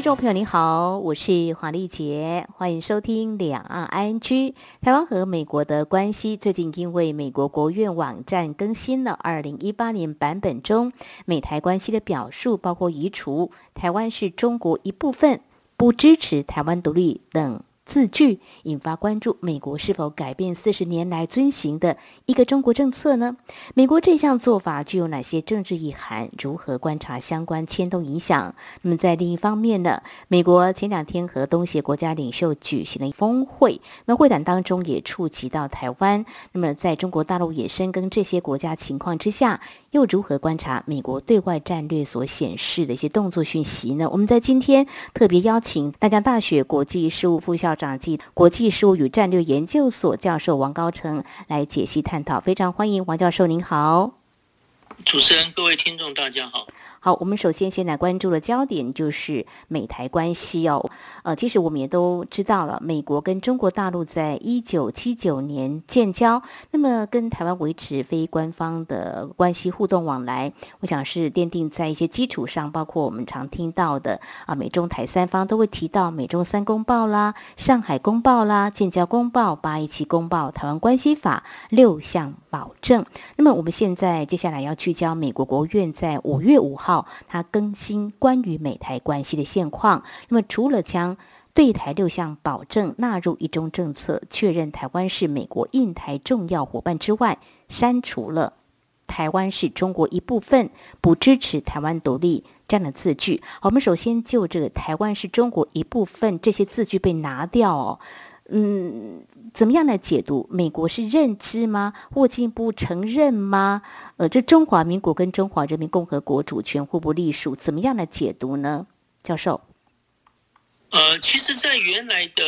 听众朋友您好，我是黄丽杰，欢迎收听两岸 ING。台湾和美国的关系最近因为美国国务院网站更新了二零一八年版本中美台关系的表述，包括移除“台湾是中国一部分”、不支持台湾独立等。字句引发关注，美国是否改变四十年来遵循的一个中国政策呢？美国这项做法具有哪些政治意涵？如何观察相关牵动影响？那么在另一方面呢？美国前两天和东协国家领袖举行了峰会，那会谈当中也触及到台湾。那么在中国大陆也深耕这些国家情况之下。又如何观察美国对外战略所显示的一些动作讯息呢？我们在今天特别邀请大江大学国际事务副校长及国际事务与战略研究所教授王高成来解析探讨，非常欢迎王教授，您好。主持人，各位听众，大家好。好，我们首先先来关注的焦点就是美台关系哦。呃，其实我们也都知道了，美国跟中国大陆在一九七九年建交，那么跟台湾维持非官方的关系互动往来，我想是奠定在一些基础上，包括我们常听到的啊，美中台三方都会提到美中三公报啦、上海公报啦、建交公报、八一七公报、台湾关系法六项保证。那么我们现在接下来要聚焦美国国务院在五月五号。号，它更新关于美台关系的现况。那么，除了将对台六项保证纳入一中政策，确认台湾是美国印台重要伙伴之外，删除了台湾是中国一部分，不支持台湾独立这样的字句。我们首先就这个台湾是中国一部分这些字句被拿掉哦。嗯，怎么样来解读？美国是认知吗？或进一步承认吗？呃，这中华民国跟中华人民共和国主权互不隶属，怎么样来解读呢？教授？呃，其实，在原来的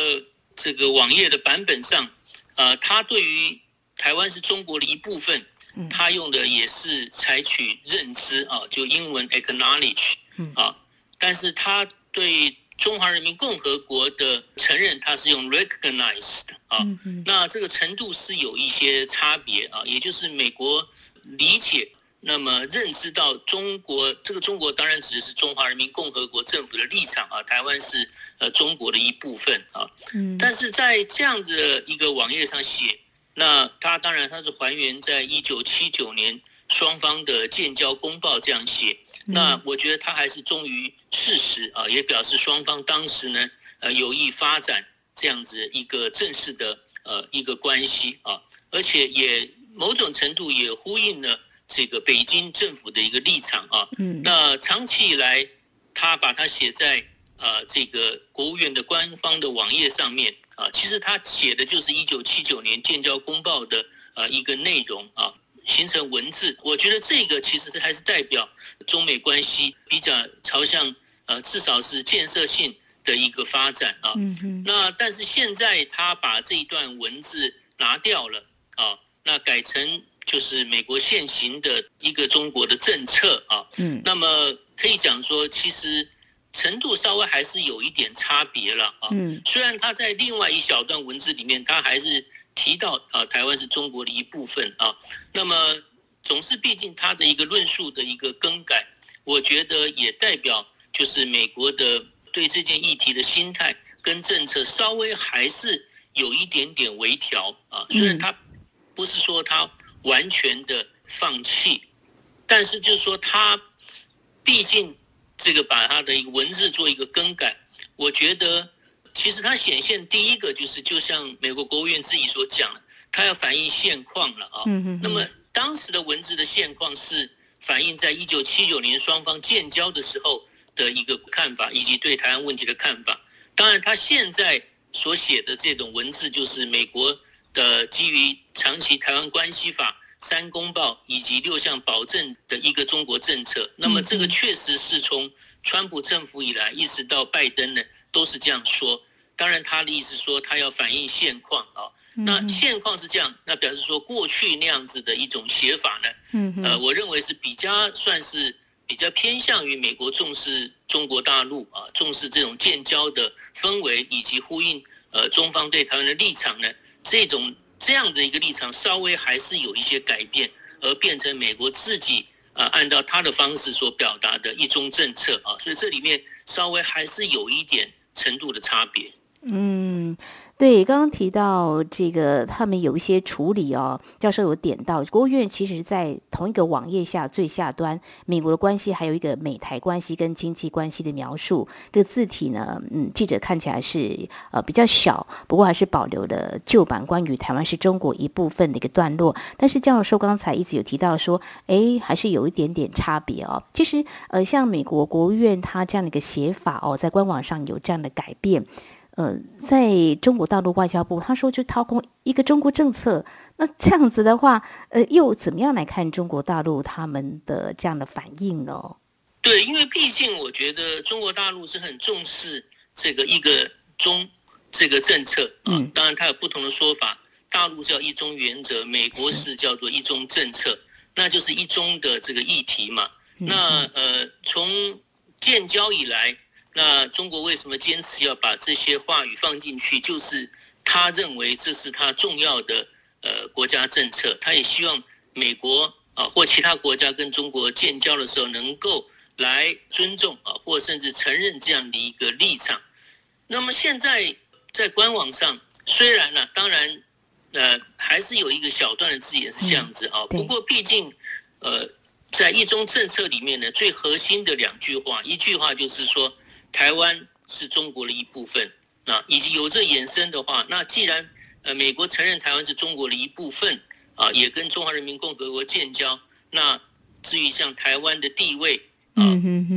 这个网页的版本上，呃，他对于台湾是中国的一部分，他用的也是采取认知啊，就英文 acknowledge 啊，但是他对。中华人民共和国的承认，它是用 recognized 啊，那这个程度是有一些差别啊，也就是美国理解，那么认知到中国这个中国当然指的是中华人民共和国政府的立场啊，台湾是呃中国的一部分啊，但是在这样子的一个网页上写，那它当然它是还原在一九七九年双方的建交公报这样写。那我觉得它还是忠于事实啊，也表示双方当时呢，呃，有意发展这样子一个正式的呃一个关系啊，而且也某种程度也呼应了这个北京政府的一个立场啊。嗯。那长期以来，他把它写在呃这个国务院的官方的网页上面啊，其实他写的就是一九七九年建交公报的呃一个内容啊。形成文字，我觉得这个其实是还是代表中美关系比较朝向呃，至少是建设性的一个发展啊。那但是现在他把这一段文字拿掉了啊，那改成就是美国现行的一个中国的政策啊。嗯。那么可以讲说，其实程度稍微还是有一点差别了啊。嗯。虽然他在另外一小段文字里面，他还是。提到啊，台湾是中国的一部分啊，那么总是毕竟他的一个论述的一个更改，我觉得也代表就是美国的对这件议题的心态跟政策稍微还是有一点点微调啊。虽然他不是说他完全的放弃，但是就是说他毕竟这个把他的一个文字做一个更改，我觉得。其实它显现第一个就是，就像美国国务院自己所讲的，它要反映现况了啊。那么当时的文字的现况是反映在一九七九年双方建交的时候的一个看法，以及对台湾问题的看法。当然，他现在所写的这种文字，就是美国的基于长期台湾关系法、三公报以及六项保证的一个中国政策。那么这个确实是从川普政府以来一直到拜登呢。都是这样说，当然他的意思说他要反映现况啊。那现况是这样，那表示说过去那样子的一种写法呢，呃，我认为是比较算是比较偏向于美国重视中国大陆啊，重视这种建交的氛围，以及呼应呃中方对台湾的立场呢，这种这样的一个立场稍微还是有一些改变，而变成美国自己啊按照他的方式所表达的一中政策啊，所以这里面稍微还是有一点程度的差别。嗯。对，刚刚提到这个，他们有一些处理哦。教授有点到，国务院其实在同一个网页下最下端，美国的关系还有一个美台关系跟经济关系的描述。这个字体呢，嗯，记者看起来是呃比较小，不过还是保留了旧版关于台湾是中国一部分的一个段落。但是教授刚才一直有提到说，哎，还是有一点点差别哦。其实呃，像美国国务院它这样的一个写法哦，在官网上有这样的改变。呃，在中国大陆外交部，他说就掏空一个中国政策，那这样子的话，呃，又怎么样来看中国大陆他们的这样的反应呢？对，因为毕竟我觉得中国大陆是很重视这个一个中这个政策啊，当然它有不同的说法，大陆叫一中原则，美国是叫做一中政策，那就是一中的这个议题嘛。那呃，从建交以来。那中国为什么坚持要把这些话语放进去？就是他认为这是他重要的呃国家政策，他也希望美国啊或其他国家跟中国建交的时候能够来尊重啊或甚至承认这样的一个立场。那么现在在官网上，虽然呢，当然呃还是有一个小段的字眼是这样子啊，不过毕竟呃在一中政策里面呢，最核心的两句话，一句话就是说。台湾是中国的一部分，啊，以及有这衍生的话，那既然呃美国承认台湾是中国的一部分，啊，也跟中华人民共和国建交，那至于像台湾的地位，啊，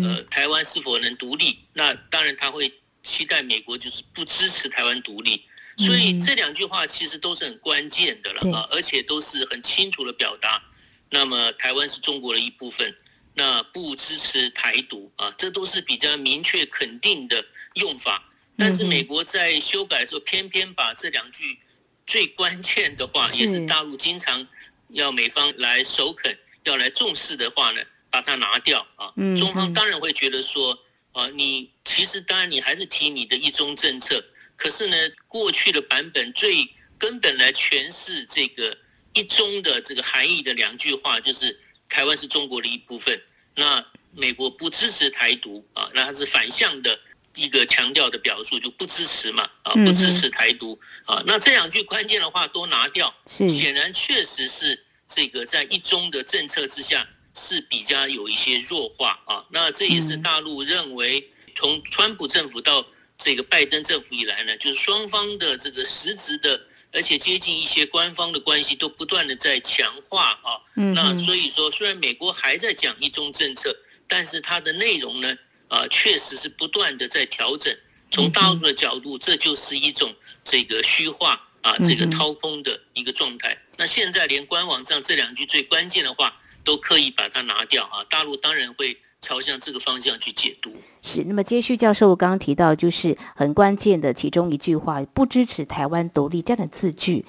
呃，台湾是否能独立，那当然他会期待美国就是不支持台湾独立，所以这两句话其实都是很关键的了啊，而且都是很清楚的表达，那么台湾是中国的一部分。那不支持台独啊，这都是比较明确肯定的用法。但是美国在修改的时候，偏偏把这两句最关键的话，也是大陆经常要美方来首肯、要来重视的话呢，把它拿掉啊。中方当然会觉得说，啊，你其实当然你还是提你的一中政策，可是呢，过去的版本最根本来诠释这个一中的这个含义的两句话就是。台湾是中国的一部分，那美国不支持台独啊，那它是反向的一个强调的表述，就不支持嘛啊，不支持台独啊，那这两句关键的话都拿掉，显然确实是这个在一中的政策之下是比较有一些弱化啊，那这也是大陆认为从川普政府到这个拜登政府以来呢，就是双方的这个实质的。而且接近一些官方的关系都不断的在强化啊，那所以说虽然美国还在讲一中政策，但是它的内容呢，啊确实是不断的在调整。从大陆的角度，这就是一种这个虚化啊，这个掏空的一个状态。那现在连官网上这两句最关键的话都刻意把它拿掉啊，大陆当然会。朝向这个方向去解读是。那么，接续教授刚刚提到，就是很关键的其中一句话，不支持台湾独立这样的字句，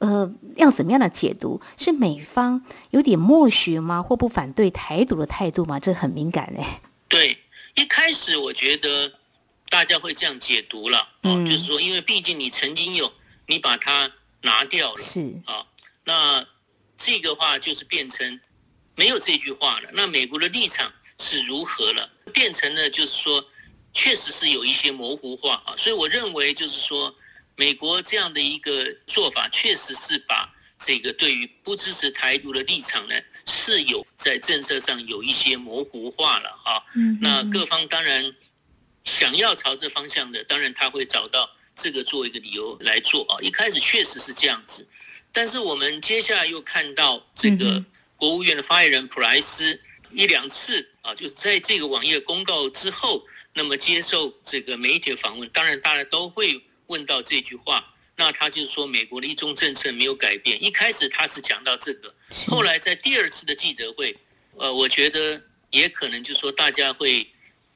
呃，要怎么样的解读？是美方有点默许吗？或不反对台独的态度吗？这很敏感嘞。对，一开始我觉得大家会这样解读了，哦，就是说，因为毕竟你曾经有，你把它拿掉了，是啊，那这个话就是变成没有这句话了。那美国的立场。是如何了？变成了就是说，确实是有一些模糊化啊。所以我认为就是说，美国这样的一个做法，确实是把这个对于不支持台独的立场呢，是有在政策上有一些模糊化了啊。那各方当然想要朝这方向的，当然他会找到这个做一个理由来做啊。一开始确实是这样子，但是我们接下来又看到这个国务院的发言人普莱斯。一两次啊，就是在这个网页公告之后，那么接受这个媒体的访问，当然大家都会问到这句话。那他就说，美国的一中政策没有改变。一开始他是讲到这个，后来在第二次的记者会，呃，我觉得也可能就说大家会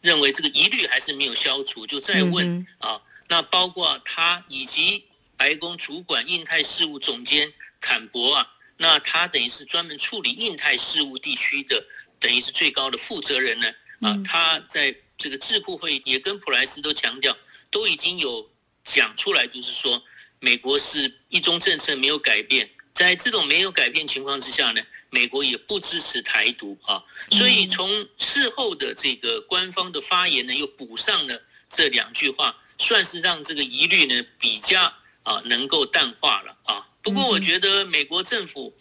认为这个疑虑还是没有消除，就再问啊。那包括他以及白宫主管印太事务总监坎博啊，那他等于是专门处理印太事务地区的。等于是最高的负责人呢，啊，他在这个智库会也跟普莱斯都强调，都已经有讲出来，就是说美国是一中政策没有改变，在这种没有改变情况之下呢，美国也不支持台独啊，所以从事后的这个官方的发言呢，又补上了这两句话，算是让这个疑虑呢比较啊能够淡化了啊。不过我觉得美国政府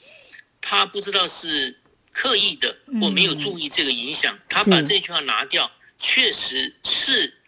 他不知道是。刻意的或没有注意这个影响，他把这句话拿掉，确实是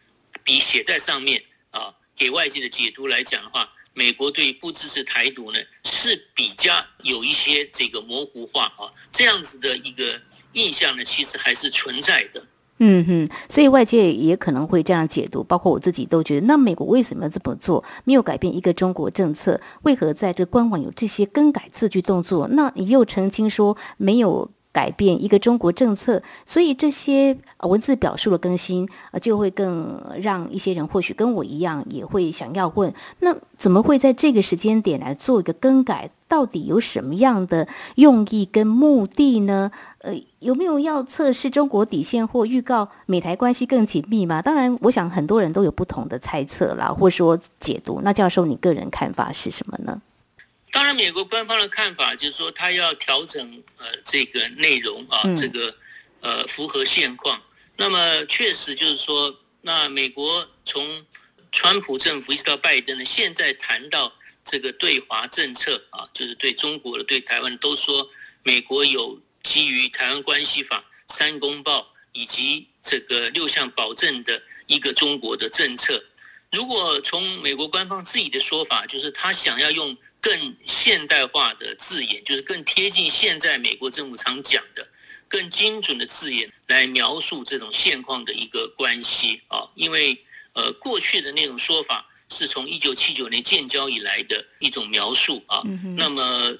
比写在上面啊，给外界的解读来讲的话，美国对不支持台独呢是比较有一些这个模糊化啊，这样子的一个印象呢，其实还是存在的。嗯哼，所以外界也可能会这样解读，包括我自己都觉得，那美国为什么这么做？没有改变一个中国政策，为何在这官网有这些更改字句动作？那你又澄清说没有改变一个中国政策，所以这些文字表述的更新，呃，就会更让一些人或许跟我一样，也会想要问：那怎么会在这个时间点来做一个更改？到底有什么样的用意跟目的呢？呃，有没有要测试中国底线或预告美台关系更紧密吗？当然，我想很多人都有不同的猜测啦，或者说解读。那教授，你个人看法是什么呢？当然，美国官方的看法就是说，他要调整呃这个内容啊，这个呃符合现况。那么确实就是说，那美国从川普政府一直到拜登呢，现在谈到。这个对华政策啊，就是对中国的、对台湾都说，美国有基于《台湾关系法》三公报以及这个六项保证的一个中国的政策。如果从美国官方自己的说法，就是他想要用更现代化的字眼，就是更贴近现在美国政府常讲的、更精准的字眼来描述这种现况的一个关系啊，因为呃过去的那种说法。是从一九七九年建交以来的一种描述啊，那么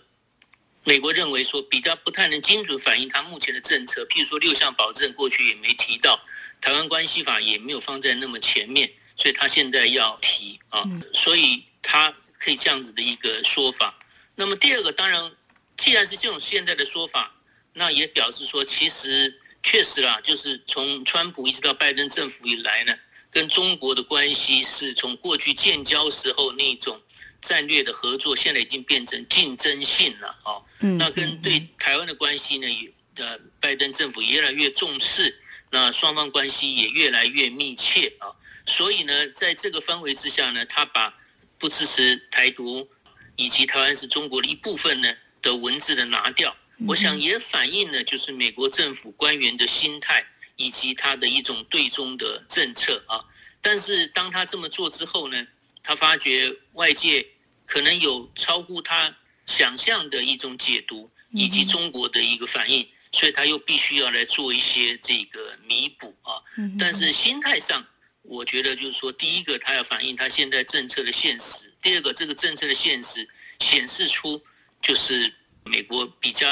美国认为说比较不太能精准反映他目前的政策，譬如说六项保证过去也没提到，台湾关系法也没有放在那么前面，所以他现在要提啊，所以他可以这样子的一个说法。那么第二个，当然既然是这种现在的说法，那也表示说其实确实啦，就是从川普一直到拜登政府以来呢。跟中国的关系是从过去建交时候那种战略的合作，现在已经变成竞争性了啊。那跟对台湾的关系呢，也呃，拜登政府越来越重视，那双方关系也越来越密切啊。所以呢，在这个氛围之下呢，他把不支持台独以及台湾是中国的一部分呢的文字的拿掉，我想也反映了就是美国政府官员的心态。以及他的一种对中的政策啊，但是当他这么做之后呢，他发觉外界可能有超乎他想象的一种解读，以及中国的一个反应，所以他又必须要来做一些这个弥补啊。但是心态上，我觉得就是说，第一个他要反映他现在政策的现实，第二个这个政策的现实显示出就是美国比较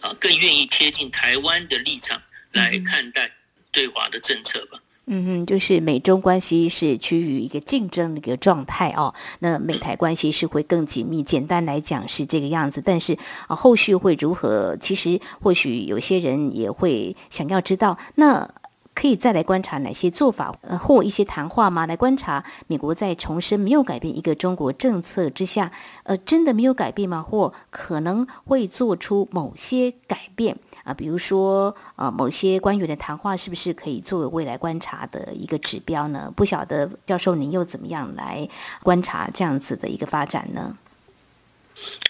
啊更愿意贴近台湾的立场来看待。对华的政策吧，嗯哼，就是美中关系是趋于一个竞争的一个状态哦。那美台关系是会更紧密，简单来讲是这个样子。但是啊，后续会如何？其实或许有些人也会想要知道。那可以再来观察哪些做法呃，或一些谈话吗？来观察美国在重申没有改变一个中国政策之下，呃，真的没有改变吗？或可能会做出某些改变？啊，比如说，呃，某些官员的谈话是不是可以作为未来观察的一个指标呢？不晓得教授您又怎么样来观察这样子的一个发展呢？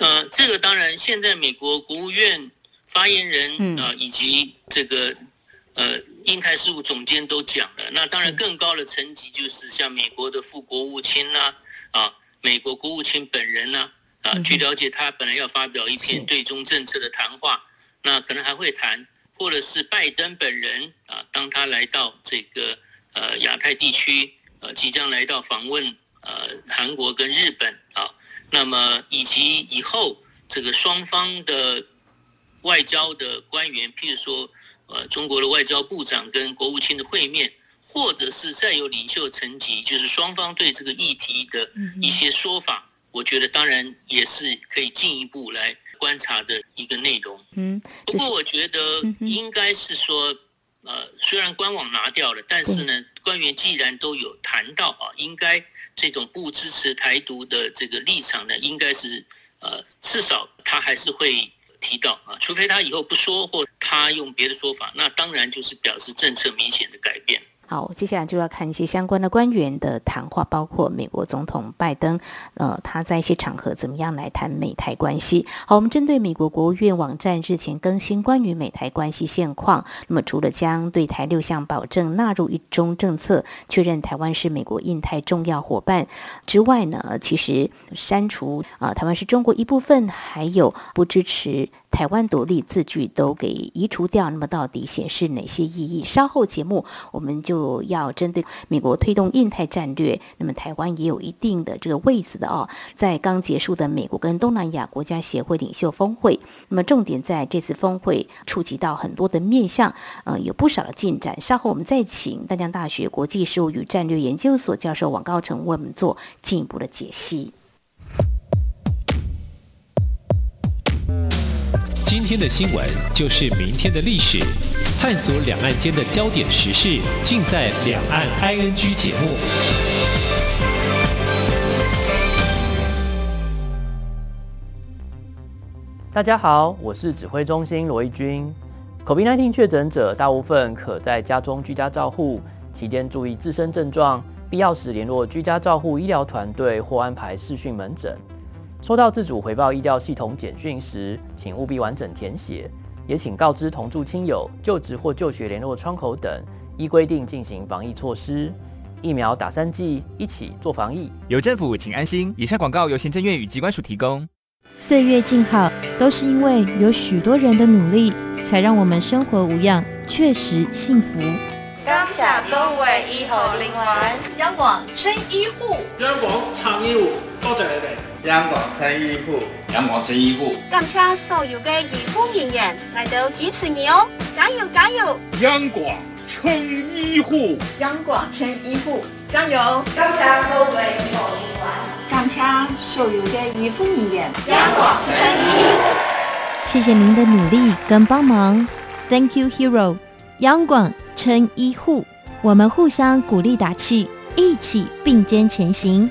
呃，这个当然，现在美国国务院发言人啊，以及这个呃，印太事务总监都讲了。那当然，更高的层级就是像美国的副国务卿呐，啊，美国国务卿本人呐，啊，据了解，他本来要发表一篇对中政策的谈话。那可能还会谈，或者是拜登本人啊，当他来到这个呃亚太地区，呃即将来到访问呃韩国跟日本啊，那么以及以后这个双方的外交的官员，譬如说呃中国的外交部长跟国务卿的会面，或者是再有领袖层级，就是双方对这个议题的一些说法，我觉得当然也是可以进一步来观察的一个内容。嗯，不过我觉得应该是说，呃，虽然官网拿掉了，但是呢，官员既然都有谈到啊，应该这种不支持台独的这个立场呢，应该是呃，至少他还是会提到啊，除非他以后不说或他用别的说法，那当然就是表示政策明显的改变。好，接下来就要看一些相关的官员的谈话，包括美国总统拜登，呃，他在一些场合怎么样来谈美台关系。好，我们针对美国国务院网站日前更新关于美台关系现况，那么除了将对台六项保证纳入一中政策，确认台湾是美国印太重要伙伴之外呢，其实删除啊台湾是中国一部分，还有不支持。台湾独立字句都给移除掉，那么到底显示哪些意义？稍后节目我们就要针对美国推动印太战略，那么台湾也有一定的这个位置的哦。在刚结束的美国跟东南亚国家协会领袖峰会，那么重点在这次峰会触及到很多的面向，呃，有不少的进展。稍后我们再请淡江大学国际事务与战略研究所教授王高成为我们做进一步的解析。今天的新闻就是明天的历史，探索两岸间的焦点时事，尽在《两岸 ING》节目。大家好，我是指挥中心罗义军。COVID-19 确诊者大部分可在家中居家照护，期间注意自身症状，必要时联络居家照护医疗团队或安排视讯门诊。收到自主回报医疗系统简讯时，请务必完整填写，也请告知同住亲友、就职或就学联络窗口等，依规定进行防疫措施。疫苗打三剂，一起做防疫。有政府，请安心。以上广告由行政院与机关署提供。岁月静好，都是因为有许多人的努力，才让我们生活无恙，确实幸福。感谢所有医护人员，央广称医护，央广长医护，多谢你哋。央广称医护，央广称医护，感谢所有的医护人员来到支持你哦，加油加油！央广称医护，央广称医护，加油！感谢所有的医护人员，感谢所有的医护人员，央广称医护。谢谢您的努力跟帮忙，Thank you, hero！央广称医护，我们互相鼓励打气，一起并肩前行。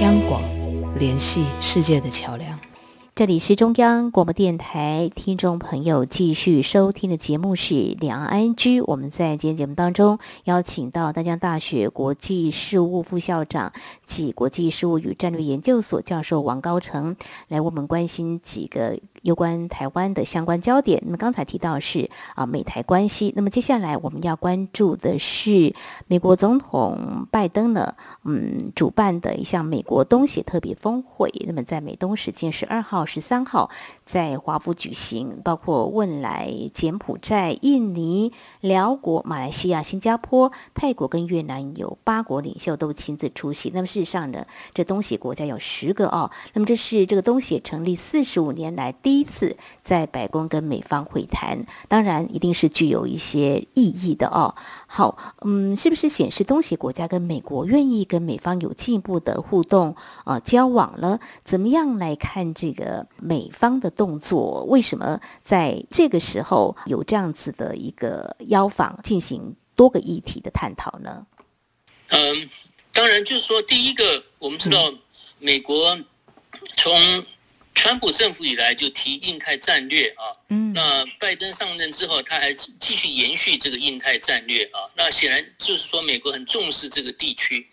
央广，联系世界的桥梁。这里是中央广播电台，听众朋友继续收听的节目是《两岸 ING》。我们在今天节目当中邀请到大江大学国际事务副校长及国际事务与战略研究所教授王高成，来为我们关心几个有关台湾的相关焦点。那么刚才提到是啊美台关系，那么接下来我们要关注的是美国总统拜登呢，嗯，主办的一项美国东协特别峰会。那么在美东时间十二号。十三号在华府举行，包括汶莱、柬埔寨、印尼、辽国、马来西亚、新加坡、泰国跟越南有八国领袖都亲自出席。那么事实上呢，这东协国家有十个哦。那么这是这个东协成立四十五年来第一次在白宫跟美方会谈，当然一定是具有一些意义的哦。好，嗯，是不是显示东协国家跟美国愿意跟美方有进一步的互动啊交往了？怎么样来看这个美方的动作？为什么在这个时候有这样子的一个邀访，进行多个议题的探讨呢？嗯，当然就是说，第一个，我们知道美国从。川普政府以来就提印太战略啊，嗯，那拜登上任之后，他还继续延续这个印太战略啊。那显然就是说，美国很重视这个地区。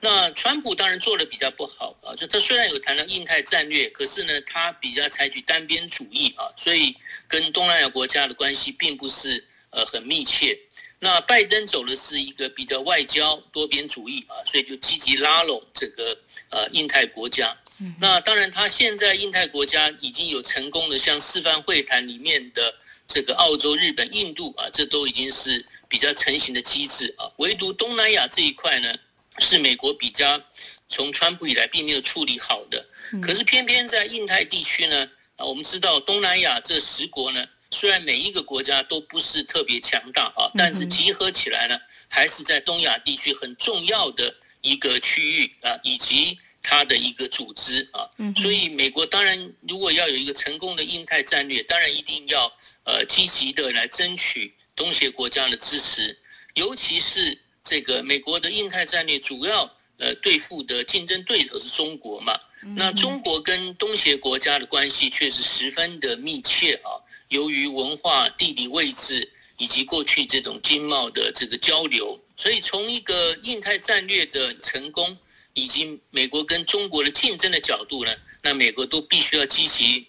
那川普当然做的比较不好啊，就他虽然有谈到印太战略，可是呢，他比较采取单边主义啊，所以跟东南亚国家的关系并不是呃很密切。那拜登走的是一个比较外交多边主义啊，所以就积极拉拢这个呃印太国家。那当然，他现在印太国家已经有成功的，像四方会谈里面的这个澳洲、日本、印度啊，这都已经是比较成型的机制啊。唯独东南亚这一块呢，是美国比较从川普以来并没有处理好的。可是偏偏在印太地区呢，啊，我们知道东南亚这十国呢。虽然每一个国家都不是特别强大啊，但是集合起来呢，还是在东亚地区很重要的一个区域啊，以及它的一个组织啊。所以美国当然如果要有一个成功的印太战略，当然一定要呃积极的来争取东协国家的支持，尤其是这个美国的印太战略主要呃对付的竞争对手是中国嘛，那中国跟东协国家的关系却是十分的密切啊。由于文化、地理位置以及过去这种经贸的这个交流，所以从一个印太战略的成功，以及美国跟中国的竞争的角度呢，那美国都必须要积极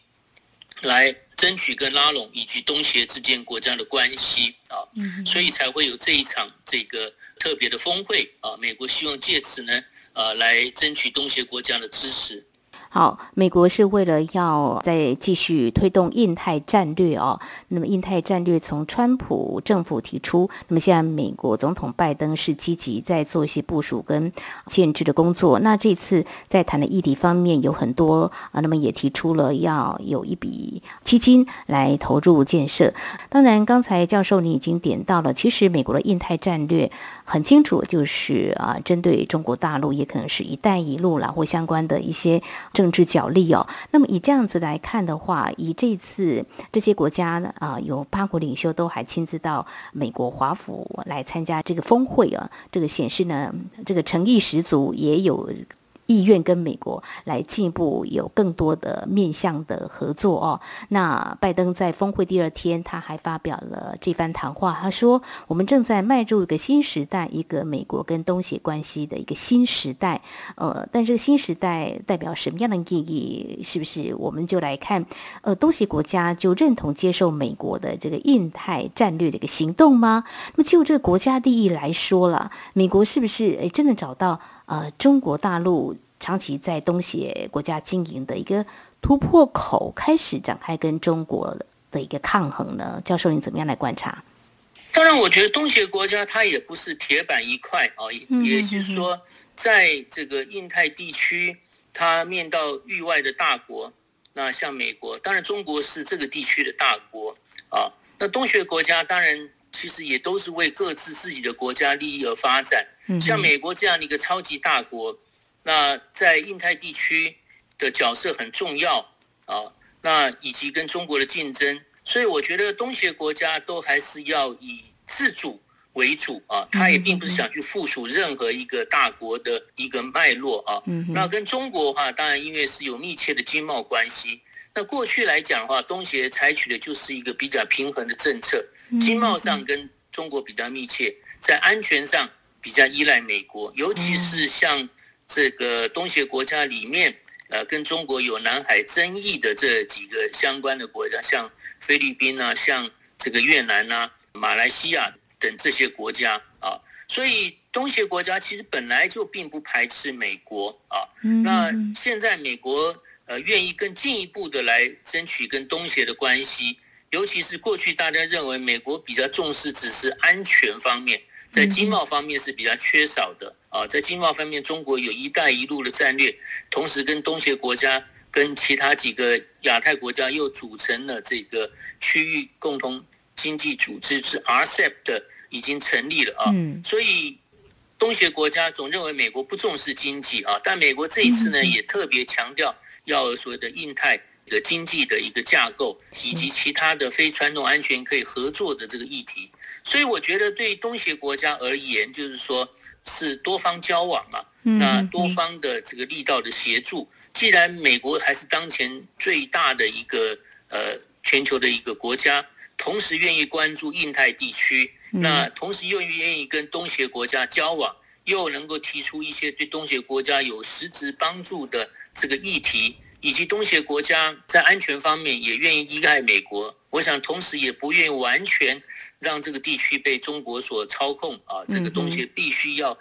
来争取跟拉拢以及东协之间国家的关系啊，所以才会有这一场这个特别的峰会啊，美国希望借此呢，呃，来争取东协国家的支持。好，美国是为了要再继续推动印太战略哦。那么，印太战略从川普政府提出，那么现在美国总统拜登是积极在做一些部署跟建制的工作。那这次在谈的议题方面有很多啊，那么也提出了要有一笔基金来投入建设。当然，刚才教授你已经点到了，其实美国的印太战略。很清楚，就是啊，针对中国大陆，也可能是一带一路啦，或相关的一些政治角力哦。那么以这样子来看的话，以这次这些国家呢啊，有八国领袖都还亲自到美国华府来参加这个峰会啊，这个显示呢，这个诚意十足，也有。意愿跟美国来进一步有更多的面向的合作哦。那拜登在峰会第二天，他还发表了这番谈话，他说：“我们正在迈入一个新时代，一个美国跟东协关系的一个新时代。”呃，但这个新时代代表什么样的意义？是不是我们就来看？呃，东协国家就认同接受美国的这个印太战略的一个行动吗？那么就这个国家利益来说了，美国是不是诶真的找到？呃，中国大陆长期在东协国家经营的一个突破口，开始展开跟中国的一个抗衡呢？教授，你怎么样来观察？当然，我觉得东协国家它也不是铁板一块啊，也就是说，在这个印太地区，它面到域外的大国，那像美国，当然中国是这个地区的大国啊。那东协国家当然其实也都是为各自自己的国家利益而发展。像美国这样的一个超级大国，那在印太地区的角色很重要啊。那以及跟中国的竞争，所以我觉得东协国家都还是要以自主为主啊。他也并不是想去附属任何一个大国的一个脉络啊。那跟中国的话，当然因为是有密切的经贸关系。那过去来讲的话，东协采取的就是一个比较平衡的政策，经贸上跟中国比较密切，在安全上。比较依赖美国，尤其是像这个东协国家里面，呃，跟中国有南海争议的这几个相关的国家，像菲律宾啊，像这个越南啊、马来西亚等这些国家啊，所以东协国家其实本来就并不排斥美国啊。那现在美国呃愿意更进一步的来争取跟东协的关系，尤其是过去大家认为美国比较重视只是安全方面。在经贸方面是比较缺少的啊，在经贸方面，中国有一带一路的战略，同时跟东协国家、跟其他几个亚太国家又组成了这个区域共同经济组织，是 RCEP 的已经成立了啊。所以东协国家总认为美国不重视经济啊，但美国这一次呢也特别强调要所谓的印太的经济的一个架构，以及其他的非传统安全可以合作的这个议题。所以我觉得，对东协国家而言，就是说是多方交往嘛，那多方的这个力道的协助。既然美国还是当前最大的一个呃全球的一个国家，同时愿意关注印太地区，那同时又愿意跟东协国家交往，又能够提出一些对东协国家有实质帮助的这个议题，以及东协国家在安全方面也愿意依赖美国，我想同时也不愿意完全。让这个地区被中国所操控啊，这个东西必须要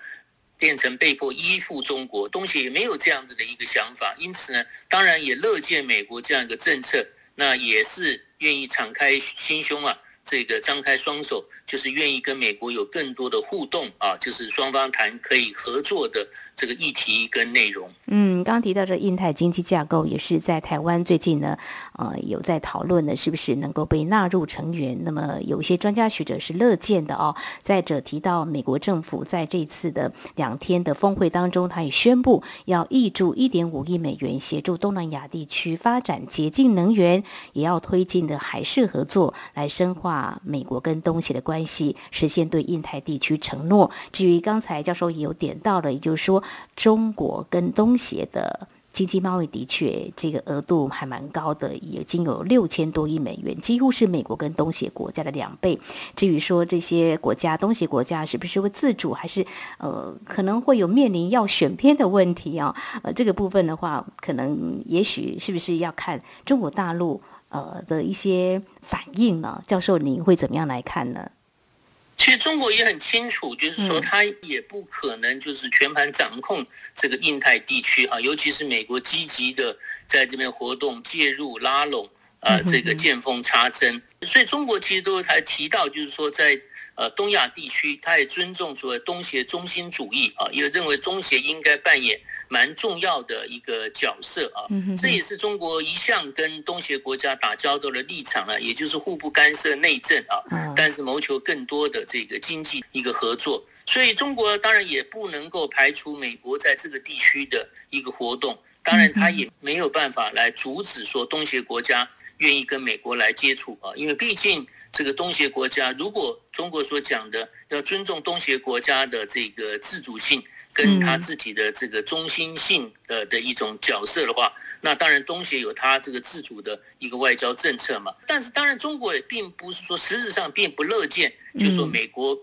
变成被迫依附中国，东西也没有这样子的一个想法，因此呢，当然也乐见美国这样一个政策，那也是愿意敞开心胸啊。这个张开双手，就是愿意跟美国有更多的互动啊，就是双方谈可以合作的这个议题跟内容。嗯，刚提到这印太经济架构，也是在台湾最近呢，呃，有在讨论呢，是不是能够被纳入成员？那么有一些专家学者是乐见的哦。再者提到美国政府在这次的两天的峰会当中，他也宣布要挹注一点五亿美元，协助东南亚地区发展洁净能源，也要推进的海事合作来深化。美国跟东协的关系，实现对印太地区承诺。至于刚才教授也有点到了，也就是说，中国跟东协的经济贸易的确这个额度还蛮高的，已经有六千多亿美元，几乎是美国跟东协国家的两倍。至于说这些国家，东协国家是不是会自主，还是呃可能会有面临要选边的问题啊？呃，这个部分的话，可能也许是不是要看中国大陆。呃的一些反应呢，教授您会怎么样来看呢？其实中国也很清楚，就是说他也不可能就是全盘掌控这个印太地区啊，尤其是美国积极的在这边活动介入拉拢啊，这个见缝插针，所以中国其实都还提到，就是说在。呃，东亚地区，他也尊重所谓东协中心主义啊，也认为中协应该扮演蛮重要的一个角色啊。这也是中国一向跟东协国家打交道的立场啊，也就是互不干涉内政啊，但是谋求更多的这个经济一个合作。所以中国当然也不能够排除美国在这个地区的一个活动，当然他也没有办法来阻止说东协国家。愿意跟美国来接触啊，因为毕竟这个东协国家，如果中国所讲的要尊重东协国家的这个自主性，跟他自己的这个中心性的的一种角色的话，那当然东协有他这个自主的一个外交政策嘛。但是当然中国也并不是说实质上并不乐见，就说美国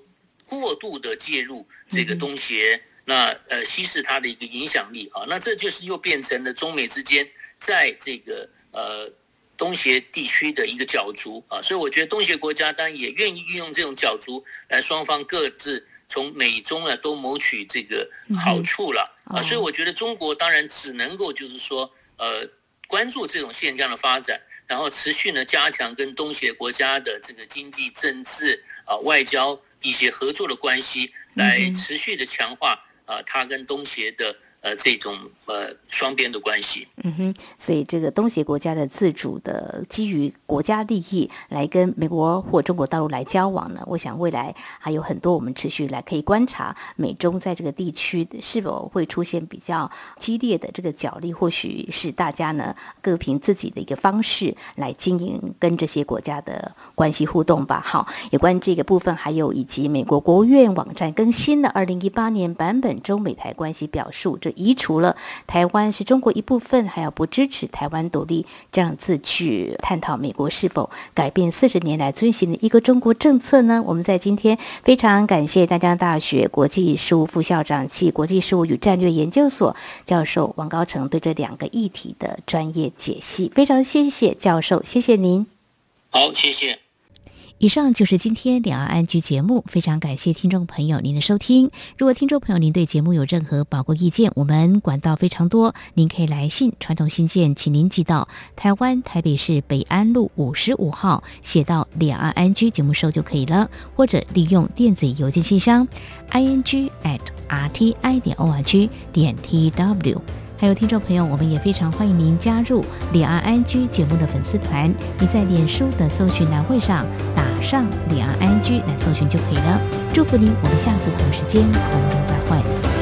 过度的介入这个东协，那呃稀释它的一个影响力啊，那这就是又变成了中美之间在这个呃。东协地区的一个角逐啊，所以我觉得东协国家当然也愿意运用这种角逐来双方各自从美中啊都谋取这个好处了啊，所以我觉得中国当然只能够就是说呃关注这种现象的发展，然后持续呢加强跟东协国家的这个经济、政治啊、外交一些合作的关系，来持续的强化啊它跟东协的。呃，这种呃双边的关系，嗯哼，所以这个东协国家的自主的基于国家利益来跟美国或中国大陆来交往呢，我想未来还有很多我们持续来可以观察美中在这个地区是否会出现比较激烈的这个角力，或许是大家呢各凭自己的一个方式来经营跟这些国家的关系互动吧。好，有关这个部分，还有以及美国国务院网站更新的二零一八年版本中美台关系表述。移除了台湾是中国一部分，还要不支持台湾独立这样子去探讨美国是否改变四十年来遵循的一个中国政策呢？我们在今天非常感谢大江大学国际事务副校长暨国际事务与战略研究所教授王高成对这两个议题的专业解析，非常谢谢教授，谢谢您。好，谢谢。以上就是今天两岸安居节目，非常感谢听众朋友您的收听。如果听众朋友您对节目有任何宝贵意见，我们管道非常多，您可以来信，传统信件，请您寄到台湾台北市北安路五十五号，写到两岸安居节目收就可以了，或者利用电子邮件信箱 i n g at r t i 点 o r g 点 t w。还有听众朋友，我们也非常欢迎您加入两岸安居节目的粉丝团。你在脸书的搜寻栏位上上李安安居来搜寻就可以了。祝福您，我们下次同一时间空中再会。